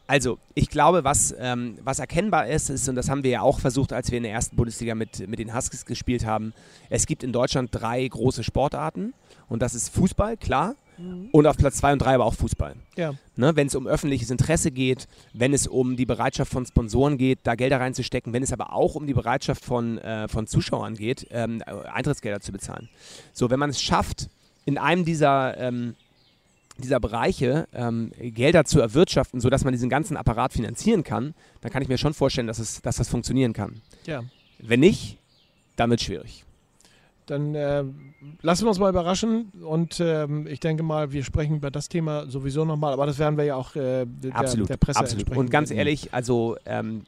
S1: Also, ich glaube, was, ähm, was erkennbar ist, ist, und das haben wir ja auch versucht, als wir in der ersten Bundesliga mit, mit den Huskies gespielt haben, es gibt in Deutschland drei große Sportarten. Und das ist Fußball, klar. Und auf Platz zwei und drei aber auch Fußball.
S3: ja.
S1: Ne, wenn es um öffentliches Interesse geht, wenn es um die Bereitschaft von Sponsoren geht, da Gelder reinzustecken, wenn es aber auch um die Bereitschaft von, äh, von Zuschauern geht, ähm, Eintrittsgelder zu bezahlen. So, wenn man es schafft, in einem dieser, ähm, dieser Bereiche ähm, Gelder zu erwirtschaften, sodass man diesen ganzen Apparat finanzieren kann, dann kann ich mir schon vorstellen, dass, es, dass das funktionieren kann.
S3: ja.
S1: Wenn nicht, dann wird es schwierig.
S3: Dann äh, lassen wir uns mal überraschen und ähm, ich denke mal, wir sprechen über das Thema sowieso nochmal, aber das werden wir ja auch äh, der,
S1: absolut,
S3: der Presse
S1: absolut. Und ganz
S3: widmen.
S1: ehrlich, also ähm,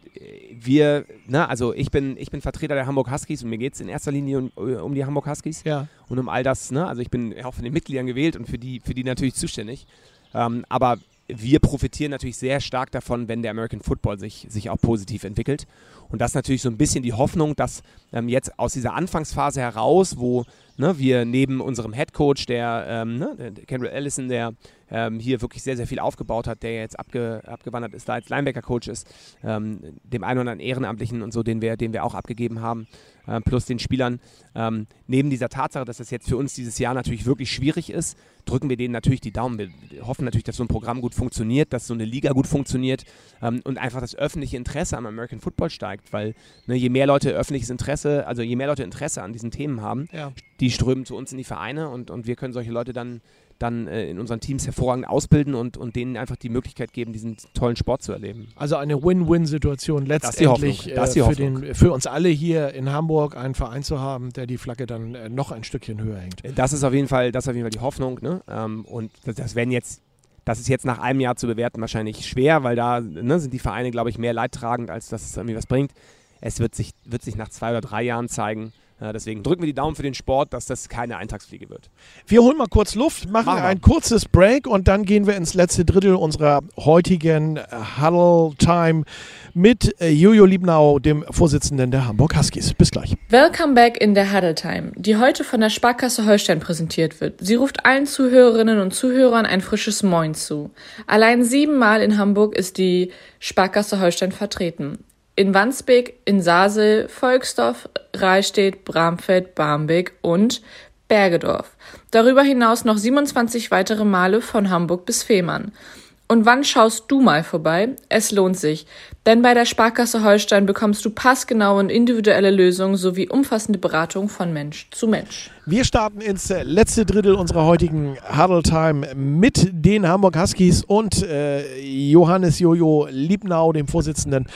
S1: wir, ne, also ich bin, ich bin Vertreter der Hamburg Huskies und mir geht es in erster Linie um, um die Hamburg Huskies
S3: Ja,
S1: und um all das, ne? Also ich bin auch von den Mitgliedern gewählt und für die, für die natürlich zuständig. Ähm, aber wir profitieren natürlich sehr stark davon, wenn der American Football sich, sich auch positiv entwickelt. Und das ist natürlich so ein bisschen die Hoffnung, dass ähm, jetzt aus dieser Anfangsphase heraus, wo ne, wir neben unserem Head Coach, der, ähm, ne, Kendall Allison, der ähm, hier wirklich sehr, sehr viel aufgebaut hat, der jetzt abge, abgewandert ist, da als Linebacker-Coach ist, ähm, dem einen oder anderen Ehrenamtlichen und so, den wir, den wir auch abgegeben haben, äh, plus den Spielern. Ähm, neben dieser Tatsache, dass das jetzt für uns dieses Jahr natürlich wirklich schwierig ist, drücken wir denen natürlich die Daumen. Wir hoffen natürlich, dass so ein Programm gut funktioniert, dass so eine Liga gut funktioniert ähm, und einfach das öffentliche Interesse am American Football steigt, weil ne, je mehr Leute öffentliches Interesse, also je mehr Leute Interesse an diesen Themen haben,
S3: ja.
S1: die strömen zu uns in die Vereine und, und wir können solche Leute dann, dann äh, in unseren Teams hervorragend ausbilden und, und denen einfach die Möglichkeit geben, diesen tollen Sport zu erleben.
S3: Also eine Win-Win-Situation letztendlich äh, für, den, für uns alle hier in Hamburg einen Verein zu haben, der die Flagge dann äh, noch ein Stückchen höher hängt.
S1: Das ist auf jeden Fall, das ist auf jeden Fall die Hoffnung. Ne? Ähm, und das, das werden jetzt Das ist jetzt nach einem Jahr zu bewerten wahrscheinlich schwer, weil da ne, sind die Vereine, glaube ich, mehr leidtragend, als dass es irgendwie was bringt. Es wird sich, wird sich nach zwei oder drei Jahren zeigen, deswegen drücken wir die Daumen für den Sport, dass das keine Eintagsfliege wird.
S3: Wir holen mal kurz Luft, machen, machen ein kurzes Break und dann gehen wir ins letzte Drittel unserer heutigen Huddle Time mit äh, Jojo Liebnau, dem Vorsitzenden der Hamburg Huskies. Bis gleich.
S2: Welcome back in der Huddle Time, die heute von der Sparkasse Holstein präsentiert wird. Sie ruft allen Zuhörerinnen und Zuhörern ein frisches Moin zu. Allein siebenmal in Hamburg ist die Sparkasse Holstein vertreten in Wandsbek, in Sasel, Volksdorf, Rahlstedt, Bramfeld, Barmbek und Bergedorf. Darüber hinaus noch 27 weitere Male von Hamburg bis Fehmarn. Und wann schaust du mal vorbei? Es lohnt sich, denn bei der Sparkasse Holstein bekommst du passgenaue und individuelle Lösungen sowie umfassende Beratung von Mensch zu Mensch.
S3: Wir starten ins letzte Drittel unserer heutigen Huddle Time mit den Hamburg Huskies und äh, Johannes Jojo Liebnau, dem Vorsitzenden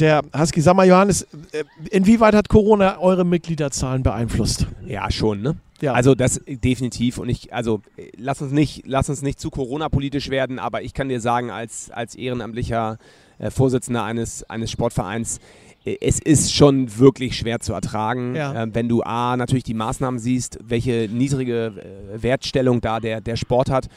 S3: der Husky. Sag mal, Johannes, äh, inwieweit hat Corona eure Mitgliederzahlen beeinflusst?
S1: Ja, schon, ne? Ja. Also das definitiv und ich, also lass uns nicht, lass uns nicht zu Corona-politisch werden, aber ich kann dir sagen, als, als ehrenamtlicher äh, Vorsitzender eines, eines Sportvereins, äh, es ist schon wirklich schwer zu ertragen, ja. äh, wenn du A, natürlich die Maßnahmen siehst, welche niedrige äh, Wertstellung da der, der Sport hat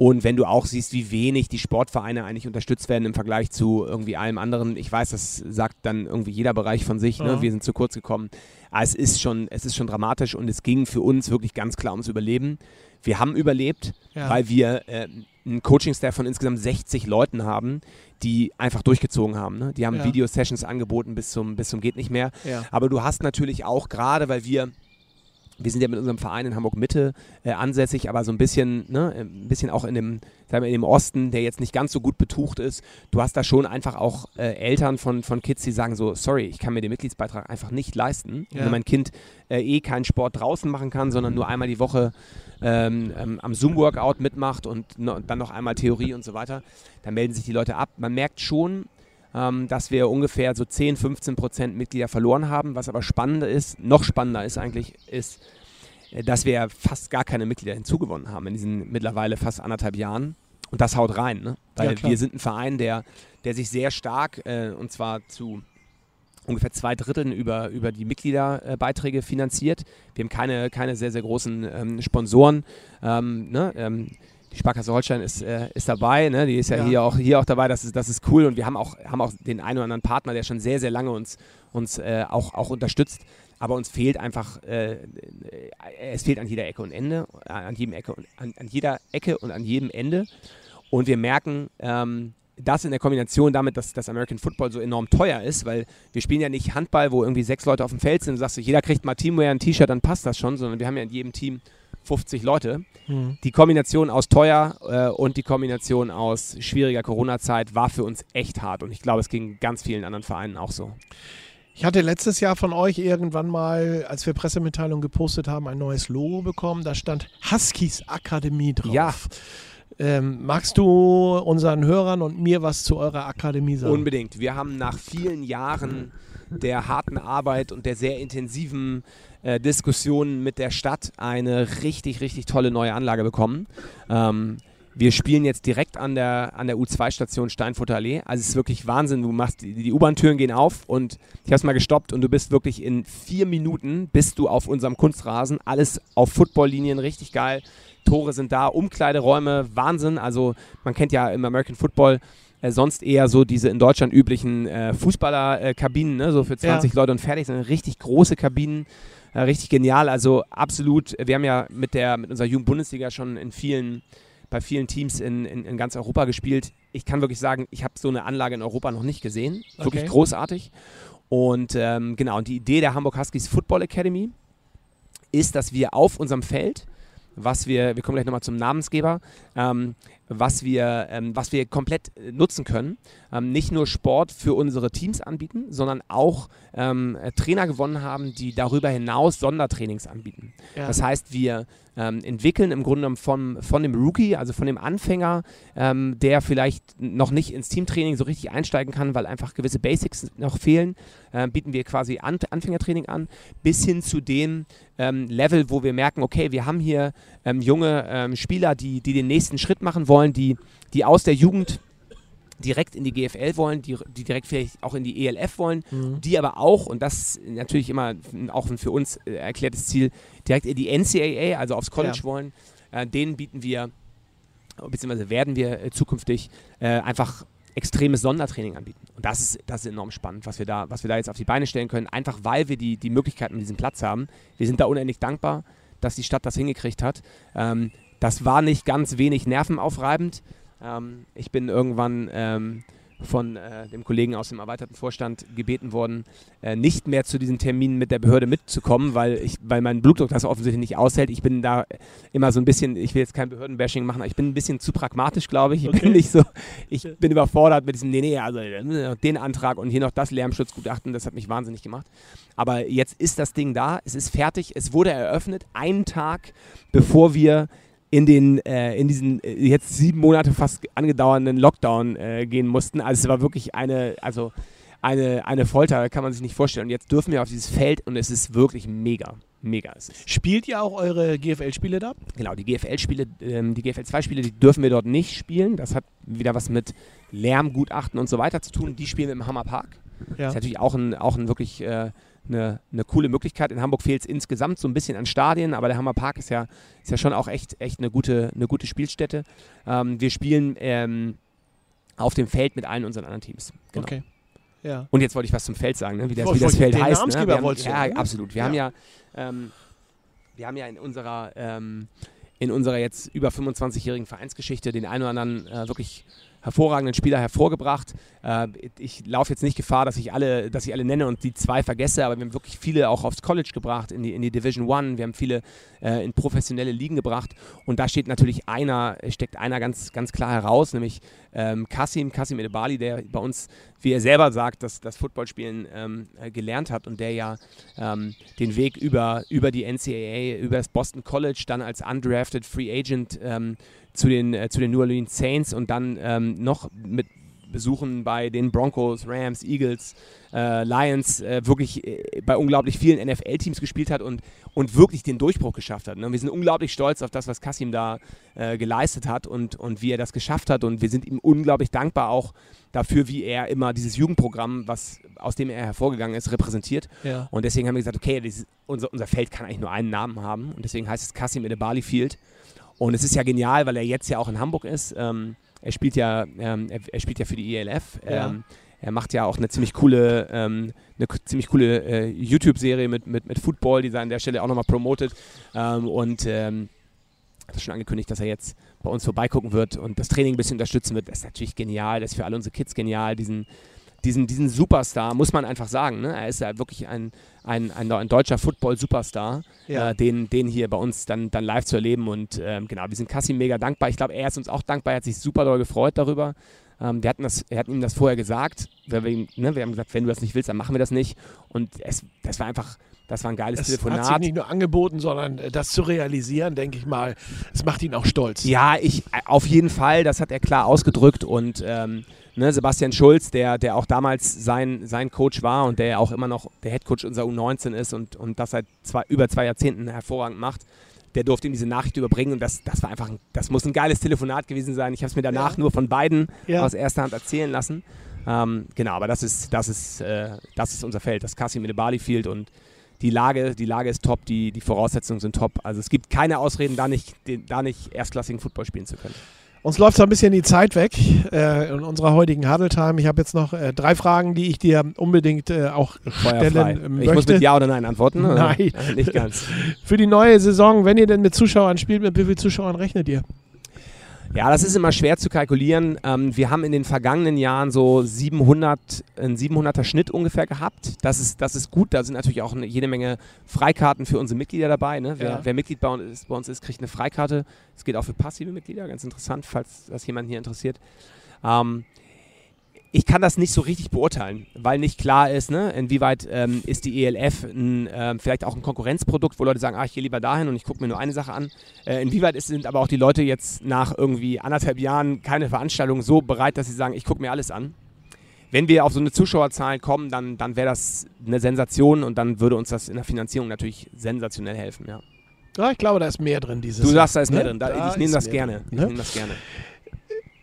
S1: und wenn du auch siehst, wie wenig die Sportvereine eigentlich unterstützt werden im Vergleich zu irgendwie allem anderen, ich weiß, das sagt dann irgendwie jeder Bereich von sich, ne? wir sind zu kurz gekommen. Aber es ist schon, es ist schon dramatisch und es ging für uns wirklich ganz klar ums Überleben. Wir haben überlebt, ja. weil wir äh, einen Coaching-Staff von insgesamt 60 Leuten haben, die einfach durchgezogen haben. Ne? Die haben ja. Video-Sessions angeboten bis zum, bis zum geht nicht mehr. Ja. Aber du hast natürlich auch gerade, weil wir wir sind ja mit unserem Verein in Hamburg Mitte äh, ansässig, aber so ein bisschen, ne, ein bisschen auch in dem, sagen wir, in dem Osten, der jetzt nicht ganz so gut betucht ist. Du hast da schon einfach auch äh, Eltern von, von Kids, die sagen so, sorry, ich kann mir den Mitgliedsbeitrag einfach nicht leisten. Ja. Wenn mein Kind äh, eh keinen Sport draußen machen kann, sondern nur einmal die Woche ähm, ähm, am Zoom-Workout mitmacht und no, dann noch einmal Theorie und so weiter, dann melden sich die Leute ab. Man merkt schon, dass wir ungefähr so 10, 15 Prozent Mitglieder verloren haben. Was aber spannender ist, noch spannender ist eigentlich, ist, äh, dass wir fast gar keine Mitglieder hinzugewonnen haben in diesen mittlerweile fast anderthalb Jahren. Und das haut rein, ne? weil ja, wir sind ein Verein, der, der sich sehr stark, äh, und zwar zu ungefähr zwei Dritteln über, über die Mitgliederbeiträge finanziert. Wir haben keine, keine sehr, sehr großen ähm, Sponsoren. Ähm, ne? ähm, die Sparkasse Holstein ist, äh, ist dabei, ne? die ist ja, ja, Hier, auch, hier auch dabei, das ist, das ist cool und wir haben auch, haben auch den einen oder anderen Partner, der schon sehr, sehr lange uns, uns äh, auch, auch unterstützt. Aber uns fehlt einfach, äh, es fehlt an jeder Ecke und Ende, an, jedem Ecke und, an, an jeder Ecke und an jedem Ende. Und wir merken, ähm, das in der Kombination damit, dass das American Football so enorm teuer ist, weil wir spielen ja nicht Handball, wo irgendwie sechs Leute auf dem Feld sind und sagst du, jeder kriegt mal Teamwear, ein T-Shirt, dann passt das schon, sondern wir haben ja in jedem Team 50 Leute. Mhm. Die Kombination aus teuer äh, und die Kombination aus schwieriger Corona-Zeit war für uns echt hart und ich glaube, es ging ganz vielen anderen Vereinen auch so.
S3: Ich hatte letztes Jahr von euch irgendwann mal, als wir Pressemitteilungen gepostet haben, ein neues Logo bekommen. Da stand Huskies Akademie drauf. Ja. Ähm, magst du unseren Hörern und mir was zu eurer Akademie sagen?
S1: Unbedingt. Wir haben nach vielen Jahren der harten Arbeit und der sehr intensiven äh, Diskussionen mit der Stadt eine richtig, richtig tolle neue Anlage bekommen. Ähm, wir spielen jetzt direkt an der, an der U2-Station Steinfurter Allee. Also es ist wirklich Wahnsinn. Du machst, die, die U-Bahn-Türen gehen auf und ich habe es mal gestoppt und du bist wirklich in vier Minuten bist du auf unserem Kunstrasen. Alles auf Footballlinien, richtig geil. Tore sind da, Umkleideräume, Wahnsinn. Also man kennt ja im American Football äh, sonst eher so diese in Deutschland üblichen äh, Fußballerkabinen, ne? so für 20 ja. Leute und fertig, sondern richtig große Kabinen. Äh, richtig genial, also absolut. Wir haben ja mit der mit unserer Jugendbundesliga schon in vielen bei vielen Teams in, in, in, ganz Europa gespielt. Ich kann wirklich sagen, ich habe so eine Anlage in Europa noch nicht gesehen. Wirklich okay. großartig. Und ähm, genau, und die Idee der Hamburg Huskies Football Academy ist, dass wir auf unserem Feld, was wir, wir kommen gleich nochmal zum Namensgeber, ähm, was wir, ähm, was wir komplett äh, nutzen können. Ähm, nicht nur Sport für unsere Teams anbieten, sondern auch ähm, Trainer gewonnen haben, die darüber hinaus Sondertrainings anbieten. Ja. Das heißt, wir ähm, entwickeln im Grunde genommen von, dem Rookie, also von dem Anfänger, ähm, der vielleicht noch nicht ins Teamtraining so richtig einsteigen kann, weil einfach gewisse Basics noch fehlen, äh, bieten wir quasi an, Anfängertraining an, bis hin zu dem ähm, Level, wo wir merken, okay, wir haben hier junge Spieler, die, die den nächsten Schritt machen wollen wollen, die, die aus der Jugend direkt in die GFL wollen, die, die direkt vielleicht auch in die ELF wollen, mhm. die aber auch, und das ist natürlich immer auch ein für uns äh, erklärtes Ziel, direkt in die NCAA, also aufs College ja. wollen, äh, denen bieten wir, beziehungsweise werden wir äh, zukünftig äh, einfach extremes Sondertraining anbieten. Und das ist, das ist enorm spannend, was wir, da, was wir da jetzt auf die Beine stellen können, einfach weil wir die, die Möglichkeiten und diesen Platz haben. Wir sind da unendlich dankbar, dass die Stadt das hingekriegt hat. Ähm, das war nicht ganz wenig nervenaufreibend. Ähm, ich bin irgendwann ähm, von äh, dem Kollegen aus dem erweiterten Vorstand gebeten worden, äh, nicht mehr zu diesen Terminen mit der Behörde mitzukommen, weil, ich, weil mein Blutdruck das offensichtlich nicht aushält. Ich bin da immer so ein bisschen, ich will jetzt kein Behördenbashing machen, aber ich bin ein bisschen zu pragmatisch, glaube ich. Ich okay. bin nicht so, ich bin überfordert mit diesem, nee, nee, also äh, den Antrag und hier noch das Lärmschutzgutachten, das hat mich wahnsinnig gemacht. Aber jetzt ist das Ding da, es ist fertig, es wurde eröffnet, einen Tag bevor wir in den äh, in diesen äh, jetzt sieben Monate fast angedauernden Lockdown äh, gehen mussten. Also es war wirklich eine, also eine, eine Folter, kann man sich nicht vorstellen. Und jetzt dürfen wir auf dieses Feld und es ist wirklich mega. Mega ist es.
S3: Spielt ihr auch eure GFL-Spiele da?
S1: Genau, die GFL-Spiele, ähm, die GFL-2-Spiele, die dürfen wir dort nicht spielen. Das hat wieder was mit Lärmgutachten und so weiter zu tun. Die spielen wir im Hammerpark. Ja. Das ist natürlich auch ein, auch ein wirklich äh, eine, eine coole Möglichkeit. In Hamburg fehlt es insgesamt so ein bisschen an Stadien, aber der Hammerpark ist ja, ist ja schon auch echt, echt eine, gute, eine gute Spielstätte. Ähm, wir spielen ähm, auf dem Feld mit allen unseren anderen Teams.
S3: Genau. Okay.
S1: Ja. Und jetzt wollte ich was zum Feld sagen, ne? wie das, wie das Feld heißt. Ne?
S3: Wir haben, ja,
S1: ne? absolut. Wir ja. haben ja, ähm, wir haben ja in unserer, ähm, in unserer jetzt über 25-jährigen Vereinsgeschichte den einen oder anderen äh, wirklich hervorragenden Spieler hervorgebracht. Äh, ich laufe jetzt nicht Gefahr, dass ich alle, dass ich alle nenne und die zwei vergesse, aber wir haben wirklich viele auch aufs College gebracht, in die, in die Division One. Wir haben viele äh, in professionelle Ligen gebracht und da steht natürlich einer, steckt einer ganz, ganz klar heraus, nämlich ähm, Kasim, Kasim Edebali, der bei uns, wie er selber sagt, das, das Footballspielen ähm, äh, gelernt hat und der ja ähm, den Weg über, über die NCAA, über das Boston College dann als undrafted Free Agent ähm, zu den, äh, zu den New Orleans Saints und dann ähm, noch mit Besuchen bei den Broncos, Rams, Eagles, äh, Lions äh, wirklich äh, bei unglaublich vielen NFL-Teams gespielt hat und, und wirklich den Durchbruch geschafft hat. Ne? Wir sind unglaublich stolz auf das, was Kassim da äh, geleistet hat und, und wie er das geschafft hat und wir sind ihm unglaublich dankbar auch dafür, wie er immer dieses Jugendprogramm, was, aus dem er hervorgegangen ist, repräsentiert. Ja. Und deswegen haben wir gesagt, okay, dieses, unser, unser Feld kann eigentlich nur einen Namen haben und deswegen heißt es Kassim Bali Field. Und es ist ja genial, weil er jetzt ja auch in Hamburg ist. Ähm, er spielt ja, ähm, er, er, spielt ja für die ELF. Ja. Ähm, er macht ja auch eine ziemlich coole, ähm, eine ziemlich coole äh, YouTube-Serie mit, mit, mit Football, die er an der Stelle auch nochmal promotet. Ähm, und hat schon angekündigt, dass er jetzt bei uns vorbeigucken wird und das Training ein bisschen unterstützen wird. Das ist natürlich genial, das ist für alle unsere Kids genial, diesen, diesen, diesen Superstar, muss man einfach sagen. Ne? Er ist ja wirklich ein, ein, ein, ein deutscher Football-Superstar, ja. äh, den, den hier bei uns dann, dann live zu erleben. Und ähm, genau, wir sind Kassim mega dankbar. Ich glaube, er ist uns auch dankbar, er hat sich super doll gefreut darüber. Ähm, wir hatten das, er hat ihm das vorher gesagt. Wir, ne, wir haben gesagt, wenn du das nicht willst, dann machen wir das nicht. Und es, das war einfach das war ein geiles
S3: es
S1: Telefonat.
S3: Hat sich nicht nur angeboten, sondern äh, das zu realisieren, denke ich mal, es macht ihn auch stolz.
S1: Ja, ich auf jeden Fall, das hat er klar ausgedrückt und ähm, ne, Sebastian Schulz, der, der auch damals sein, sein Coach war und der auch immer noch der Headcoach unserer U19 ist und, und das seit zwei, über zwei Jahrzehnten hervorragend macht, der durfte ihm diese Nachricht überbringen und das, das war einfach, ein, das muss ein geiles Telefonat gewesen sein. Ich habe es mir danach ja. nur von beiden ja. aus erster Hand erzählen lassen. Ähm, genau, aber das ist, das ist, äh, das ist unser Feld, das Kasim Bali Field und die Lage, die Lage ist top, die, die Voraussetzungen sind top. Also es gibt keine Ausreden, da nicht, da nicht erstklassigen Football spielen zu können.
S3: Uns läuft so ein bisschen die Zeit weg äh, in unserer heutigen Huddle Time. Ich habe jetzt noch äh, drei Fragen, die ich dir unbedingt äh, auch stellen möchte.
S1: Ich muss mit Ja oder Nein antworten?
S3: Nein.
S1: Nicht ganz.
S3: Für die neue Saison, wenn ihr denn mit Zuschauern spielt, mit wie vielen Zuschauern rechnet ihr?
S1: Ja, das ist immer schwer zu kalkulieren. Ähm, wir haben in den vergangenen Jahren so 700, einen 700er Schnitt ungefähr gehabt. Das ist, das ist gut. Da sind natürlich auch eine, jede Menge Freikarten für unsere Mitglieder dabei. Ne? Wer, ja. wer, Mitglied bei uns, bei uns, ist, kriegt eine Freikarte. Das geht auch für passive Mitglieder, ganz interessant, falls das jemand hier interessiert. Ähm, ich kann das nicht so richtig beurteilen, weil nicht klar ist, ne, inwieweit ähm, ist die ELF ein, äh, vielleicht auch ein Konkurrenzprodukt, wo Leute sagen, ah, ich gehe lieber dahin und ich gucke mir nur eine Sache an. Äh, inwieweit ist, sind aber auch die Leute jetzt nach irgendwie anderthalb Jahren keine Veranstaltung so bereit, dass sie sagen, ich gucke mir alles an. Wenn wir auf so eine Zuschauerzahl kommen, dann, dann wäre das eine Sensation und dann würde uns das in der Finanzierung natürlich sensationell helfen, ja.
S3: Ja, ich glaube, da ist mehr drin dieses
S1: Du sagst, da ist mehr ne? drin. Da, ich nehme das gerne. Ich ne? nehme das gerne.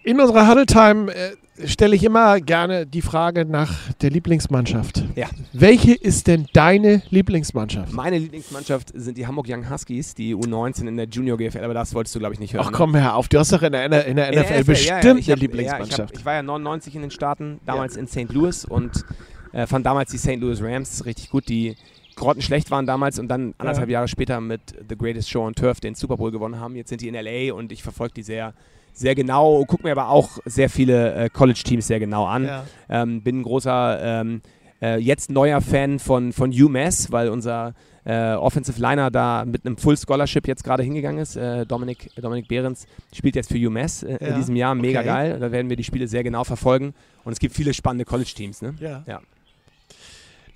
S3: In unserer Huddle Time äh, stelle ich immer gerne die Frage nach der Lieblingsmannschaft.
S1: Ja.
S3: Welche ist denn deine Lieblingsmannschaft?
S1: Meine Lieblingsmannschaft sind die Hamburg Young Huskies, die U19 in der Junior GFL, aber das wolltest du, glaube ich, nicht hören.
S3: Ach
S1: ne?
S3: komm, hör auf, du hast doch in der, in der, in der
S1: In der
S3: NFL
S1: NFL,
S3: bestimmt
S1: ja, ja,
S3: eine
S1: hab-
S3: Lieblingsmannschaft.
S1: Ja, ich, hab, ich war ja 99 in den Staaten, damals in St. Louis und äh, fand damals die St. Louis Rams richtig gut, die grottenschlecht waren damals und dann anderthalb Jahre später mit The Greatest Show on Turf den Super Bowl gewonnen haben. Jetzt sind die in LA und ich verfolge die sehr, sehr genau, gucke mir aber auch sehr viele äh, College-Teams sehr genau an.
S3: Ja.
S1: Ähm, bin ein großer, ähm, äh, jetzt neuer Fan von, von UMass, weil unser äh, Offensive Liner da mit einem Full Scholarship jetzt gerade hingegangen ist. Äh, Dominik, Dominik Behrens spielt jetzt für UMass äh,
S3: Ja,
S1: in diesem Jahr. Mega
S3: okay.
S1: geil. Da werden wir die Spiele sehr genau verfolgen. Und es gibt viele spannende College-Teams. Ne?
S3: Ja.
S1: Ja.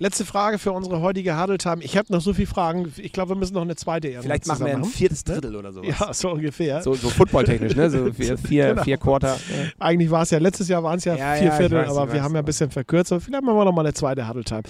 S3: Letzte Frage für unsere heutige Huddle Time. Ich habe noch so viele Fragen. Ich glaube, wir müssen noch eine zweite irgendwann
S1: Vielleicht machen wir ein viertes Drittel oder sowas.
S3: Ja, so ungefähr.
S1: So, so footballtechnisch, ne? So vier, vier,
S3: Genau.
S1: vier Quarter.
S3: Eigentlich war es ja, letztes Jahr waren es ja,
S1: Ja,
S3: vier
S1: ja,
S3: Viertel,
S1: weiß,
S3: aber wir
S1: weiß,
S3: haben ja ein bisschen verkürzt. Aber vielleicht machen wir noch mal eine zweite Huddle Time.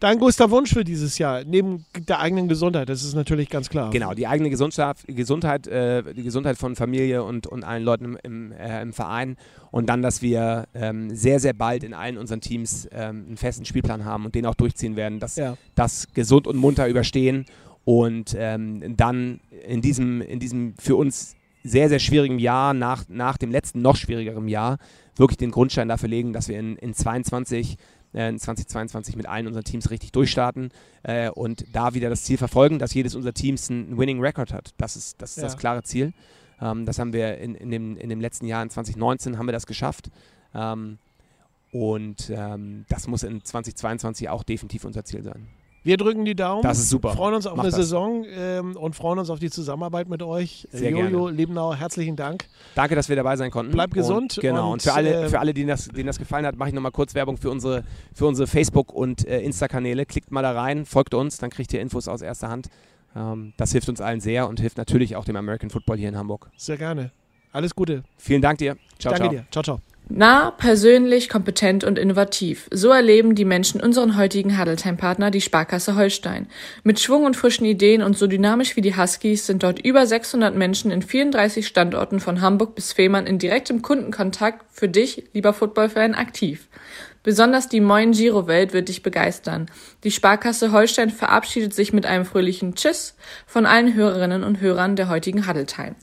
S3: Dein größter Wunsch für dieses Jahr, neben der eigenen Gesundheit, das ist natürlich ganz klar.
S1: Genau, die eigene Gesundheit, Gesundheit, äh, die Gesundheit von Familie und, und allen Leuten im, im, äh, im Verein und dann, dass wir ähm, sehr, sehr bald in allen unseren Teams ähm, einen festen Spielplan haben und den auch durchziehen werden, dass
S3: Ja.
S1: das gesund und munter überstehen und ähm, dann in diesem, in diesem für uns sehr, sehr schwierigen Jahr, nach, nach dem letzten noch schwierigeren Jahr, wirklich den Grundstein dafür legen, dass wir in, in 22 äh, in 2022 mit allen unseren Teams richtig durchstarten äh, und da wieder das Ziel verfolgen, dass jedes unserer Teams einen Winning Record hat. Das ist das, ist
S3: Ja.
S1: das klare Ziel. Ähm, das haben wir in, in, dem, in dem letzten Jahr, in 2019, haben wir das geschafft. Ähm, und ähm, das muss in 2022 auch definitiv unser Ziel sein.
S3: Wir drücken die Daumen.
S1: Das ist super.
S3: Freuen uns auf
S1: Mach
S3: eine
S1: das.
S3: Saison ähm, und freuen uns auf die Zusammenarbeit mit euch.
S1: Sehr
S3: Jojo,
S1: gerne.
S3: Liebenau, herzlichen Dank.
S1: Danke, dass wir dabei sein konnten.
S3: Bleib gesund
S1: Und, genau.
S3: und,
S1: Und, für alle,
S3: äh,
S1: für alle denen, das, denen das gefallen hat, mache ich nochmal kurz Werbung für unsere, für unsere Facebook- und äh, Insta-Kanäle. Klickt mal da rein, folgt uns, dann kriegt ihr Infos aus erster Hand. Ähm, das hilft uns allen sehr und hilft natürlich auch dem American Football hier in Hamburg.
S3: Sehr gerne. Alles Gute.
S1: Vielen Dank dir. Ciao,
S3: Danke
S1: ciao.
S3: dir. Ciao, ciao.
S2: Nah, persönlich, kompetent und innovativ. So erleben die Menschen unseren heutigen Huddletime-Partner, die Sparkasse Holstein. Mit Schwung und frischen Ideen und so dynamisch wie die Huskies sind dort über 600 Menschen in 34 Standorten von Hamburg bis Fehmarn in direktem Kundenkontakt für dich, lieber Footballfan, aktiv. Besonders die Moin Giro-Welt wird dich begeistern. Die Sparkasse Holstein verabschiedet sich mit einem fröhlichen Tschüss von allen Hörerinnen und Hörern der heutigen Huddletime.